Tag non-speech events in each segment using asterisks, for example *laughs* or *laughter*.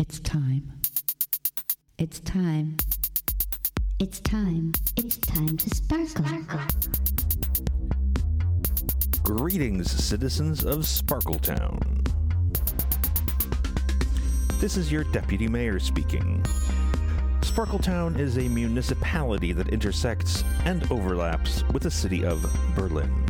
It's time. It's time. It's time. It's time to sparkle. Greetings, citizens of Sparkletown. This is your deputy mayor speaking. Sparkletown is a municipality that intersects and overlaps with the city of Berlin.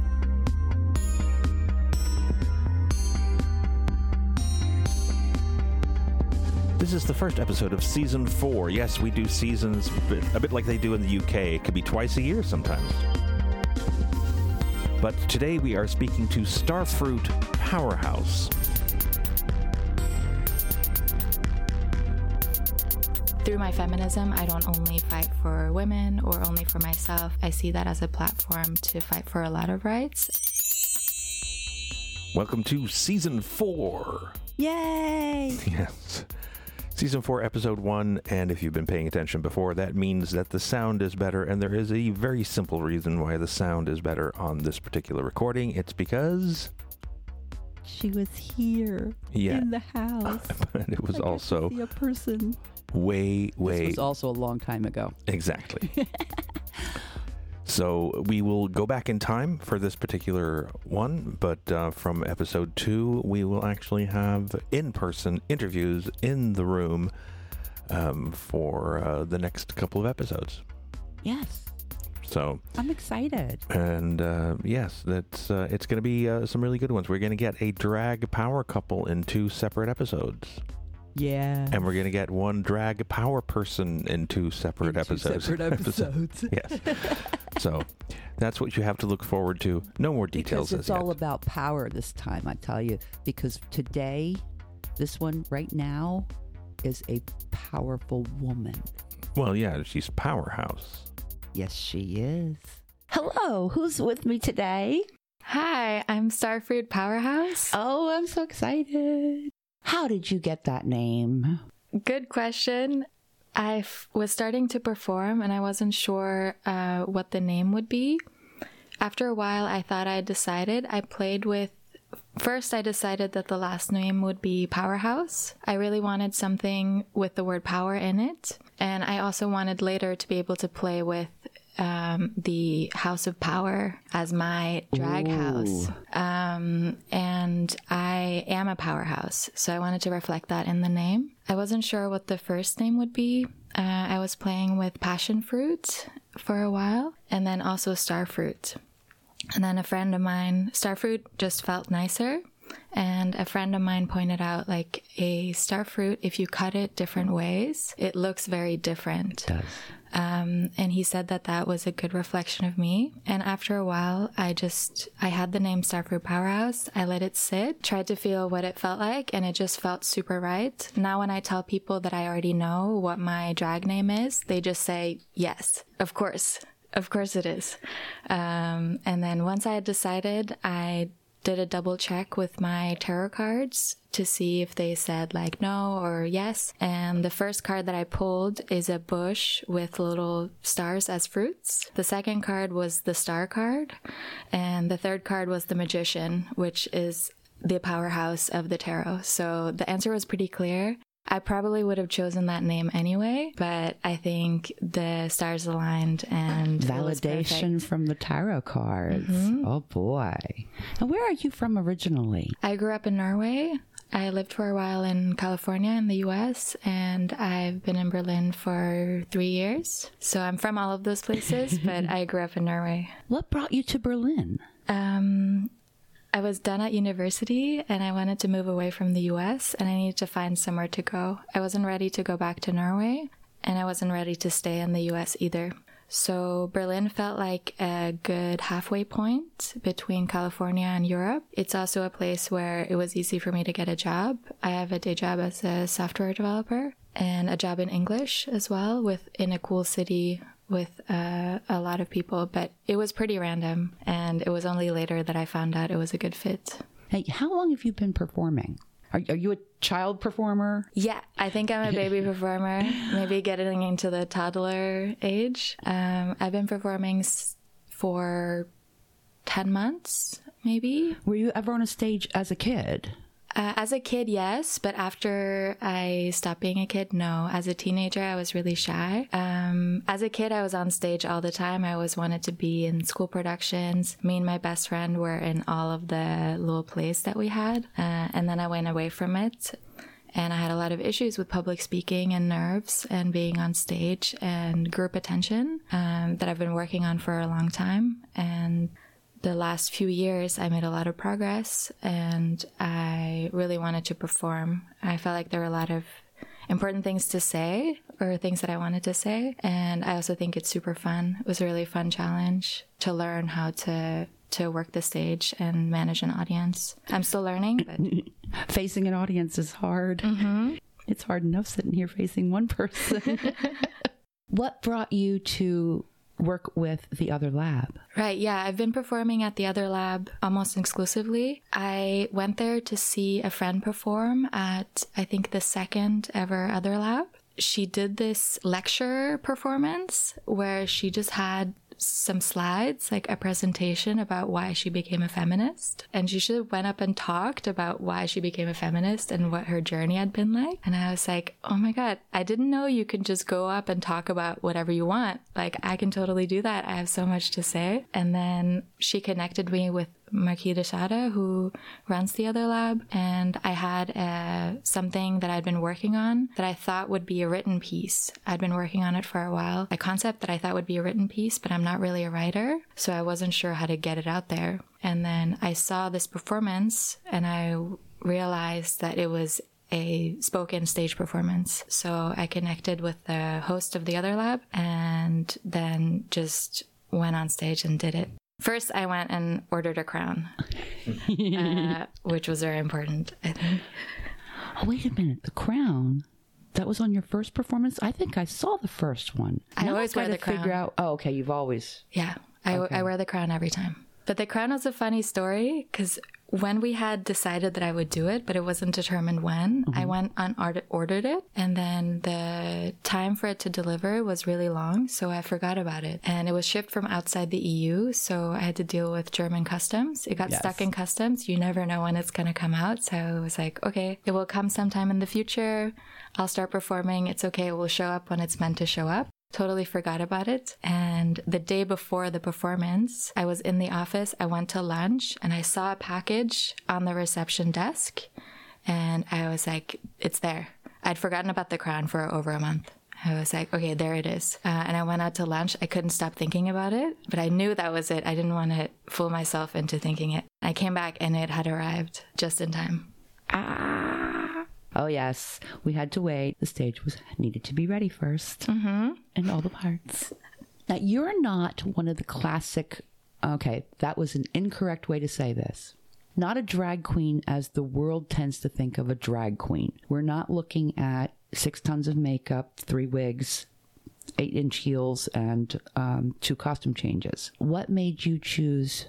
This is the first episode of season four. Yes, we do seasons a bit, like they do in the UK. It could be twice a year sometimes. But today we are speaking to Starfruit Powerhouse. Through my feminism, I don't only fight for women or only for myself. I see that as a platform to fight for a lot of rights. Welcome to season four. Yay! *laughs* Yes. Season 4, Episode 1, and if you've been paying attention before, that means that the sound is better, and there is a very simple reason why the sound is better on this particular recording. It's because, She was here Yeah. in the house. *laughs* but it was I also a person. way, This way, was also a long time ago. exactly. *laughs* so we will go back in time for this particular one, but uh, from Episode 2, we will actually have in person interviews in the room um, for uh, the next couple of episodes. Yes, So, I'm excited. and uh, yes, that's uh, it's going to be uh, some really good ones. We're going to get a drag power couple in two separate episodes, Yeah. and we're going to get one drag power person in two separate In two episodes. separate *laughs* episodes. *laughs* yes. So that's what you have to look forward to. No more details because it's as all yet. about power this time, I tell you. Because today, this one right now is a powerful woman. well, yeah, she's powerhouse. Yes, she is. Hello, who's with me today? Hi, I'm Starfruit Powerhouse. Oh, I'm so excited. How did you get that name? Good question. I f- was starting to perform and I wasn't sure uh, what the name would be. After a while, I thought I decided. I played with. First, I decided that the last name would be Powerhouse. I really wanted something with the word power in it. And I also wanted later to be able to play with um, the House of Power as my drag house. Um, and I am a powerhouse, so I wanted to reflect that in the name. I wasn't sure what the first name would be. Uh, I was playing with passion fruit for a while, and then also starfruit. And then a friend of mine, starfruit just felt nicer. And a friend of mine pointed out like a starfruit, if you cut it different ways, it looks very different. Does. Um, and he said that that was a good reflection of me. And after a while, I just, I had the name Starfruit Powerhouse. I let it sit, tried to feel what it felt like, and it just felt super right. Now, when I tell people that I already know what my drag name is, they just say, yes, of course. Of course it is. Um, and then once I had decided, I did a double check with my tarot cards to see if they said like no or yes. And the first card that I pulled is a bush with little stars as fruits. The second card was the star card. And the third card was the magician, which is the powerhouse of the tarot. So the answer was pretty clear. I probably would have chosen that name anyway, but I think the stars aligned and Validation from the tarot cards. Oh boy. And where are you from originally? I grew up in Norway. I lived for a while in California in the US, and I've been in Berlin for three years. So I'm from all of those places, but *laughs* I grew up in Norway. What brought you to Berlin? Um, I was done at university and I wanted to move away from the US and I needed to find somewhere to go. I wasn't ready to go back to Norway and I wasn't ready to stay in the US either. So Berlin felt like a good halfway point between California and Europe. It's also a place where it was easy for me to get a job. I have a day job as a software developer and a job in English as well with in a cool city with uh, a lot of people, but it was pretty random. And it was only later that I found out it was a good fit. Hey, how long have you been performing? Are, are you a child performer? Yeah, I think I'm a baby performer, maybe getting into the toddler age. Um, I've been performing s- for 10 months, maybe. Were you ever on a stage as a kid? Uh, as a kid, yes, but after I stopped being a kid, no. As a teenager, I was really shy. Um, as a kid, I was on stage all the time. I always wanted to be in school productions. Me and my best friend were in all of the little plays that we had, uh, and then I went away from it. And I had a lot of issues with public speaking and nerves and being on stage and group attention um, that I've been working on for a long time. And the last few years, I made a lot of progress and I really wanted to perform. I felt like there were a lot of important things to say or things that I wanted to say. And I also think it's super fun. It was a really fun challenge to learn how to to work the stage and manage an audience. I'm still learning, but *laughs* Facing an audience is hard. Mm-hmm. It's hard enough sitting here facing one person. *laughs* what brought you to work with the other lab? Right, yeah. I've been performing at the other lab almost exclusively. I went there to see a friend perform at, I think, the second ever other lab. She did this lecture performance where she just had some slides, like a presentation about why she became a feminist. And she just went up and talked about why she became a feminist and what her journey had been like. And I was like, oh my God, I didn't know you could just go up and talk about whatever you want. Like, I can totally do that. I have so much to say. And then she connected me with Marquis de Shada, who runs the other lab, and I had uh, something that I'd been working on that I thought would be a written piece. I'd been working on it for a while, a concept that I thought would be a written piece, but I'm not really a writer, so I wasn't sure how to get it out there. And then I saw this performance, and I realized that it was a spoken stage performance. So I connected with the host of the other lab and then just went on stage and did it. First, I went and ordered a crown, *laughs* uh, which was very important, I think. Oh, wait a minute. The crown. That was on your first performance? I think I saw the first one. I Now always gotta wear the crown. figure out. Oh, okay. You've always. Yeah, I, Okay. I wear the crown every time. But the crown was a funny story because when we had decided that I would do it, but it wasn't determined when, I mm-hmm. went and ordered it. And then the time for it to deliver was really long. So I forgot about it. And it was shipped from outside the EU. So I had to deal with German customs. It got Yes. stuck in customs. You never know when it's going to come out. So it was like, okay, it will come sometime in the future. I'll start performing. It's okay. It will show up when it's meant to show up. Totally forgot about it. And the day before the performance, I was in the office. I went to lunch and I saw a package on the reception desk. And I was like, it's there. I'd forgotten about the crown for over a month. I was like, okay, there it is. Uh, and I went out to lunch. I couldn't stop thinking about it, but I knew that was it. I didn't want to fool myself into thinking it. I came back and it had arrived just in time. Ah. Oh, yes. We had to wait. The stage was needed to be ready 1st mm-hmm. and all the parts. Now, you're not one of the classic. Okay, that was an incorrect way to say this. Not a drag queen as the world tends to think of a drag queen. We're not looking at six tons of makeup, three wigs, eight inch heels, and um, two costume changes. What made you choose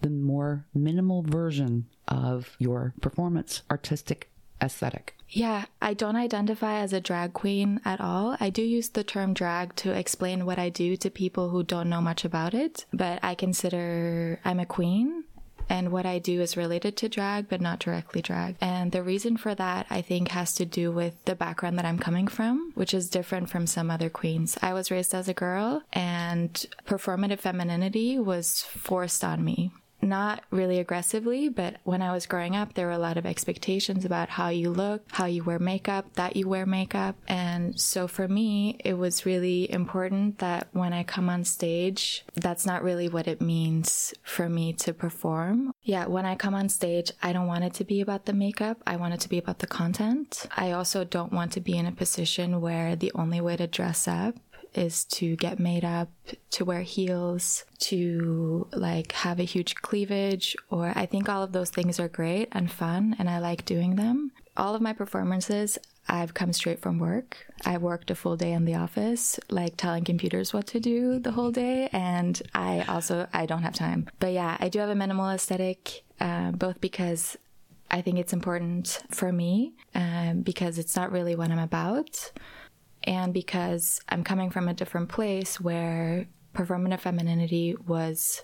the more minimal version of your performance artistic aesthetic? Yeah, I don't identify as a drag queen at all. I do use the term drag to explain what I do to people who don't know much about it, but I consider I'm a queen. And what I do is related to drag, but not directly drag. And the reason for that, I think, has to do with the background that I'm coming from, which is different from some other queens. I was raised as a girl, and performative femininity was forced on me not really aggressively, but when I was growing up, there were a lot of expectations about how you look, how you wear makeup, that you wear makeup. And so for me, it was really important that when I come on stage, that's not really what it means for me to perform. Yeah, when I come on stage, I don't want it to be about the makeup. I want it to be about the content. I also don't want to be in a position where the only way to dress up is to get made up, to wear heels, to like have a huge cleavage, or I think all of those things are great and fun, and I like doing them. All of my performances, I've come straight from work. I worked a full day in the office, like telling computers what to do the whole day, and I also I don't have time. But yeah, I do have a minimal aesthetic, uh, both because I think it's important for me, um, because it's not really what I'm about and because I'm coming from a different place where performative femininity was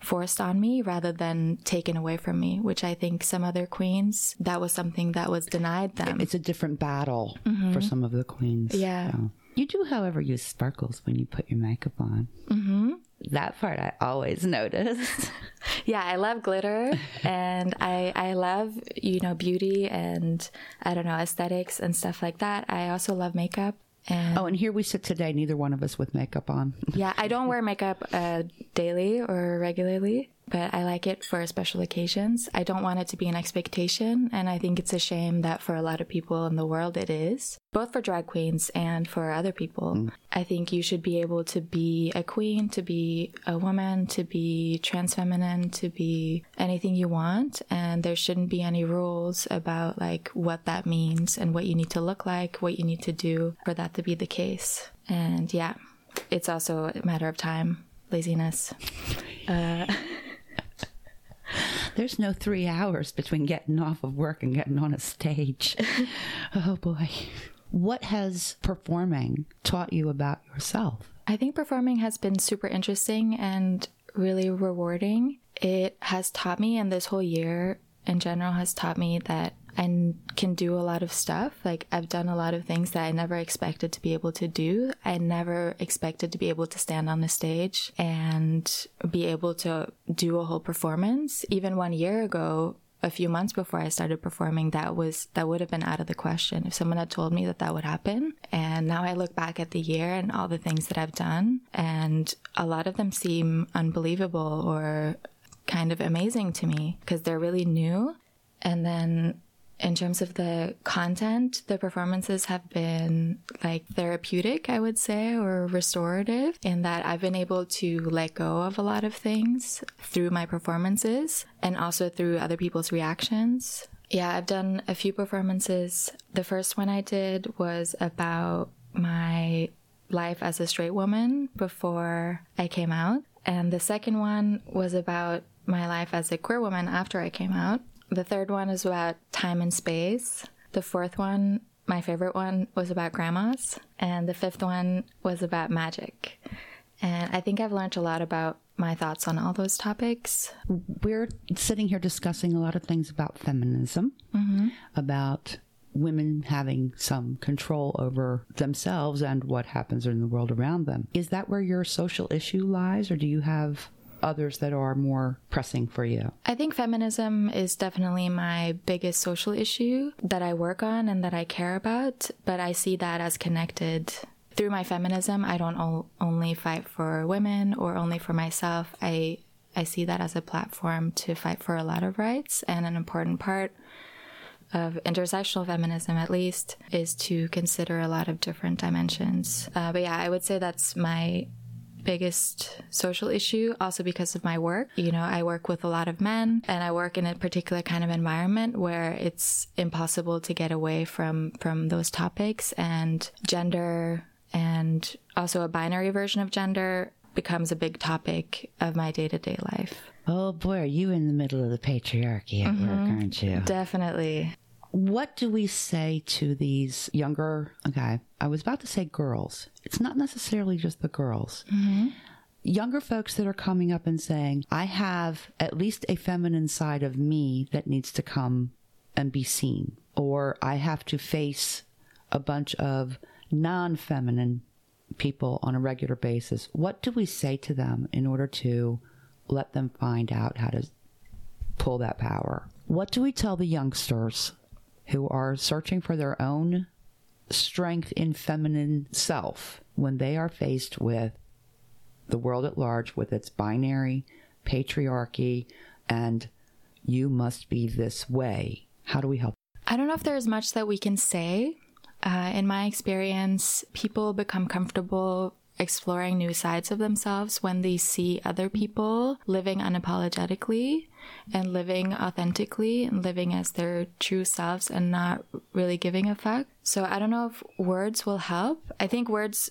forced on me rather than taken away from me, which I think some other queens, that was something that was denied them. It's a different battle for some of the queens. Yeah. So. You do, however, use sparkles when you put your makeup on. Mm-hmm. That part I always notice. *laughs* Yeah, I love glitter *laughs* and I I love, you know, beauty and I don't know, aesthetics and stuff like that. I also love makeup and oh, and here we sit today, neither one of us with makeup on. yeah, I don't wear makeup uh, daily or regularly, but I like it for special occasions. I don't want it to be an expectation, and I think it's a shame that for a lot of people in the world it is, both for drag queens and for other people. Mm. I think you should be able to be a queen, to be a woman, to be trans feminine, to be anything you want, and there shouldn't be any rules about like what that means and what you need to look like, what you need to do for that to be the case. And yeah, it's also a matter of time, laziness. Uh, *laughs* *laughs* There's no three hours between getting off of work and getting on a stage. *laughs* oh boy. What has performing taught you about yourself? I think performing has been super interesting and really rewarding. It has taught me, and this whole year in general has taught me that N- can do a lot of stuff. Like, I've done a lot of things that I never expected to be able to do. I never expected to be able to stand on the stage and be able to do a whole performance. Even one year ago, a few months before I started performing, that was that would have been out of the question if someone had told me that that would happen. And now I look back at the year and all the things that I've done, and a lot of them seem unbelievable or kind of amazing to me because they're really new. And then in terms of the content, the performances have been like therapeutic, I would say, or restorative, in that I've been able to let go of a lot of things through my performances and also through other people's reactions. Yeah, I've done a few performances. The first one I did was about my life as a straight woman before I came out. And the second one was about my life as a queer woman after I came out. The third one is about time and space. The fourth one, my favorite one, was about grandmas. And the fifth one was about magic. And I think I've learned a lot about my thoughts on all those topics. We're sitting here discussing a lot of things about feminism, mm-hmm. about women having some control over themselves and what happens in the world around them. Is that where your social issue lies, or do you have others that are more pressing for you? I think feminism is definitely my biggest social issue that I work on and that I care about, but I see that as connected. Through my feminism, I don't only fight for women or only for myself. I I see that as a platform to fight for a lot of rights and an important part of intersectional feminism at least is to consider a lot of different dimensions. Uh, but yeah, I would say that's my biggest social issue also because of my work. You know, I work with a lot of men and I work in a particular kind of environment where it's impossible to get away from from those topics and gender and also a binary version of gender becomes a big topic of my day-to-day life. Oh boy, are you in the middle of the patriarchy at work, mm-hmm. aren't you? Definitely. What do we say to these younger, okay, I was about to say girls. It's not necessarily just the girls. Mm-hmm. Younger folks that are coming up and saying, I have at least a feminine side of me that needs to come and be seen, or I have to face a bunch of non feminine people on a regular basis. What do we say to them in order to let them find out how to pull that power? What do we tell the youngsters who are searching for their own strength in feminine self when they are faced with the world at large with its binary patriarchy and you must be this way? How do we help? I don't know if there's much that we can say. Uh, in my experience, people become comfortable exploring new sides of themselves when they see other people living unapologetically and living authentically and living as their true selves and not really giving a fuck. So I don't know if words will help. I think words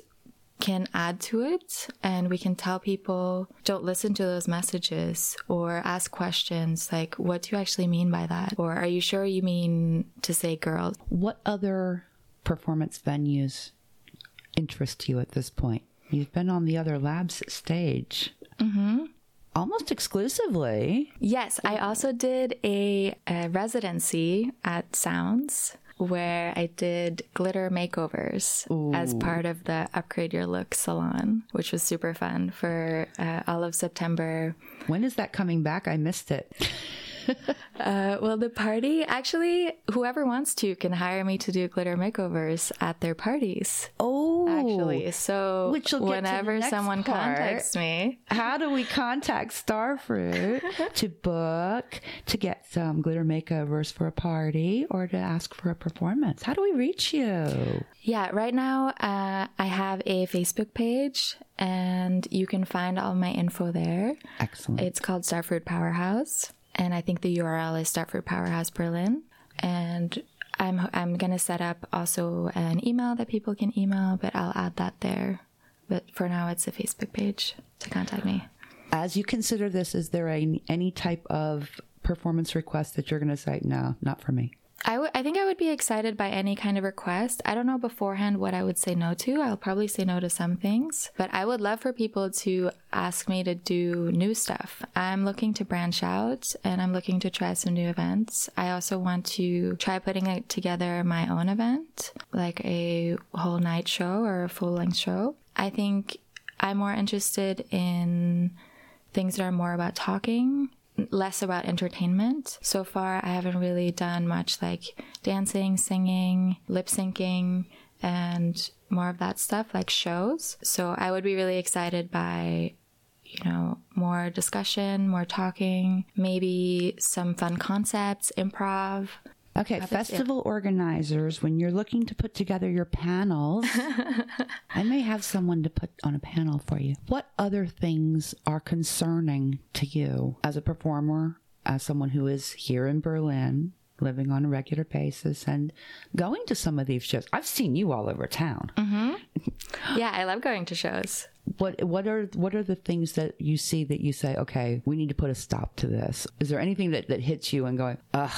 can add to it and we can tell people don't listen to those messages or ask questions like what do you actually mean by that or are you sure you mean to say girls What other performance venues interest you at this point? You've been on the other labs stage. Mm-hmm. almost exclusively. Yes, I also did a, a residency at Sounds where I did glitter makeovers as part of the Upgrade Your Look salon, which was super fun for uh, all of September. When is that coming back? I missed it. *laughs* Uh, well, the party actually, whoever wants to can hire me to do glitter makeovers at their parties. Oh, Actually, so Which will get to the whenever someone part. contacts me, How do we contact Starfruit *laughs* to book, to get some glitter makeovers for a party, or to ask for a performance? How do we reach you? Yeah, right now uh, I have a Facebook page and you can find all my info there. Excellent. It's called Starfruit Powerhouse, and I think the URL is Starfruit Powerhouse Berlin. And I'm I'm gonna set up also an email that people can email, but I'll add that there. But for now, it's a Facebook page to contact me. As you consider this, is there any type of performance request that you're going to say, no, not for me? I I think I would be excited by any kind of request. I don't know beforehand what I would say no to. I'll probably say no to some things, but I would love for people to ask me to do new stuff. I'm looking to branch out and I'm looking to try some new events. I also want to try putting together my own event, like a whole night show or a full length show. I think I'm more interested in things that are more about talking less about entertainment. So far, I haven't really done much like dancing, singing, lip syncing, and more of that stuff like shows. So I would be really excited by, you know, more discussion, more talking, maybe some fun concepts, improv. Okay, festival organizers, when you're looking to put together your panels, *laughs* I may have someone to put on a panel for you. What other things are concerning to you as a performer, as someone who is here in Berlin, living on a regular basis, and going to some of these shows? I've seen you all over town. Mm-hmm. *laughs* Yeah, I love going to shows. What what are what are the things that you see that you say, okay, we need to put a stop to this? Is there anything that, that hits you and going, ugh,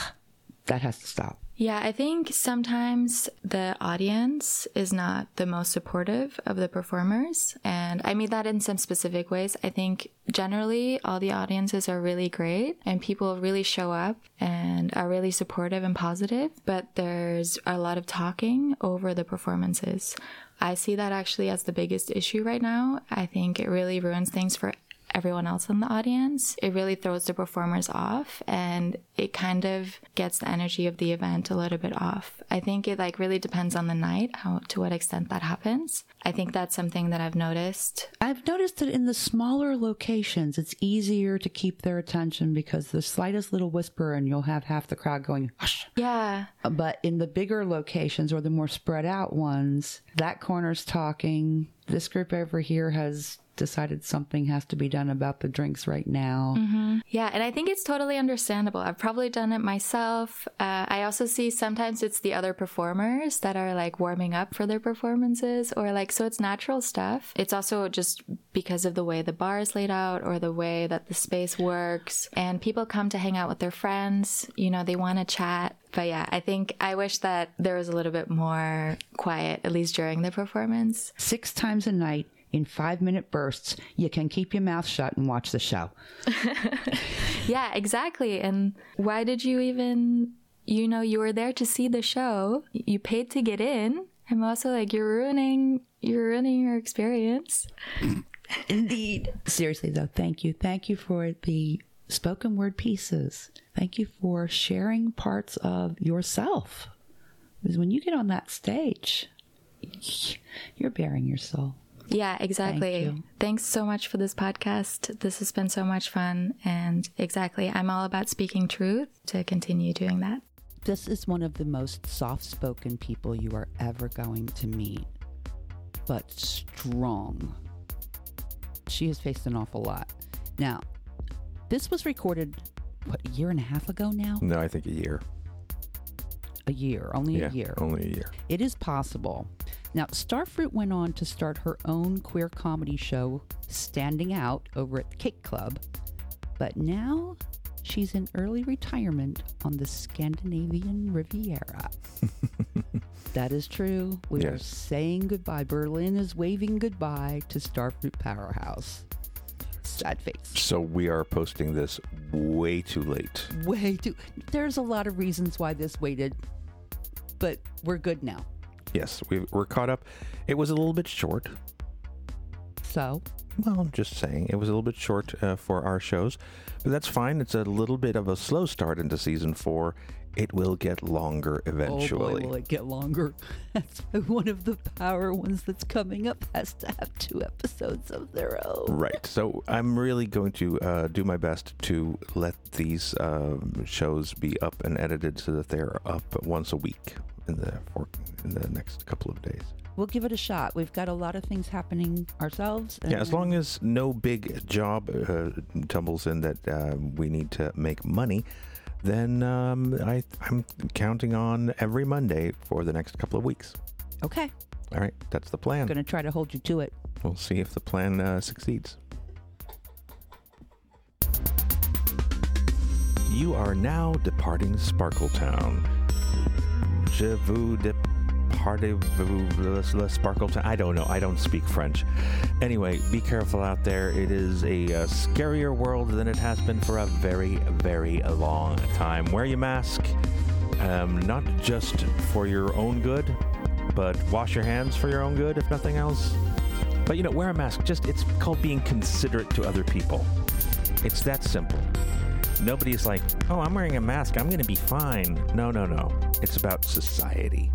that has to stop? Yeah, I think sometimes the audience is not the most supportive of the performers. And I mean that in some specific ways. I think generally all the audiences are really great and people really show up and are really supportive and positive, but there's a lot of talking over the performances. I see that actually as the biggest issue right now. I think it really ruins things for everyone else in the audience. It really throws the performers off and it kind of gets the energy of the event a little bit off. I think it like really depends on the night, how to what extent that happens. I think that's something that I've noticed. I've noticed that in the smaller locations, it's easier to keep their attention because the slightest little whisper and you'll have half the crowd going, hush. Yeah. But in the bigger locations or the more spread out ones, that corner's talking. This group over here has decided something has to be done about the drinks right now. Yeah, and I think it's totally understandable. I've probably done it myself. Uh, I also see sometimes it's the other performers that are like warming up for their performances, or like, so it's natural stuff. It's also just because of the way the bar is laid out or the way that the space works. And people come to hang out with their friends, you know, they want to chat. But yeah, I think I wish that there was a little bit more quiet, at least during the performance. Six times a night in five minute bursts, you can keep your mouth shut and watch the show. *laughs* Yeah, exactly. And why did you even, you know, you were there to see the show, you paid to get in. I'm also like, you're ruining, you're ruining your experience. *laughs* Indeed. Seriously, though, thank you. Thank you for the spoken word pieces. Thank you for sharing parts of yourself. Because when you get on that stage, you're baring your soul. Yeah, exactly. you. Thanks so much for this podcast. This has been so much fun. And exactly, I'm all about speaking truth to continue doing that. This is one of the most soft spoken people you are ever going to meet, but strong. She has faced an awful lot. Now, this was recorded, what, a year and a half ago now? No, I think a year. A year, only yeah, a year. only a year. It is possible. Now, Starfruit went on to start her own queer comedy show, Standing Out, over at the Cake Club. But now she's in early retirement on the Scandinavian Riviera. *laughs* that is true. We are saying goodbye. Berlin is waving goodbye to Starfruit Powerhouse. sad face. So we are posting this way too late. Way too. There's a lot of reasons why this waited, but we're good now. Yes, we, we're caught up. It was a little bit short. So, Well, I'm just saying it was a little bit short uh, for our shows, but that's fine. It's a little bit of a slow start into season four. It will get longer eventually. oh boy, will it get longer? *laughs* That's one of the power ones that's coming up has to have two episodes of their own. Right. So I'm really going to uh, do my best to let these um, shows be up and edited so that they're up once a week in the for, in the next couple of days. We'll give it a shot. We've got a lot of things happening ourselves. Yeah, as long as no big job uh, tumbles in that uh, we need to make money, then um, I, I'm counting on every Monday for the next couple of weeks. Okay, All right, that's the plan. I'm going to try to hold you to it. We'll see if the plan uh, succeeds. You are now departing Sparkletown. Je vous departez-vous le Sparkletown? I don't know. I don't speak French. Anyway, be careful out there. It is a uh, scarier world than it has been for a very, very long time. Wear your mask, um, not just for your own good, but wash your hands for your own good, if nothing else. But you know, wear a mask. Just it's called being considerate to other people. It's that simple. Nobody's like, oh, I'm wearing a mask. I'm going to be fine. No, no, no. It's about society.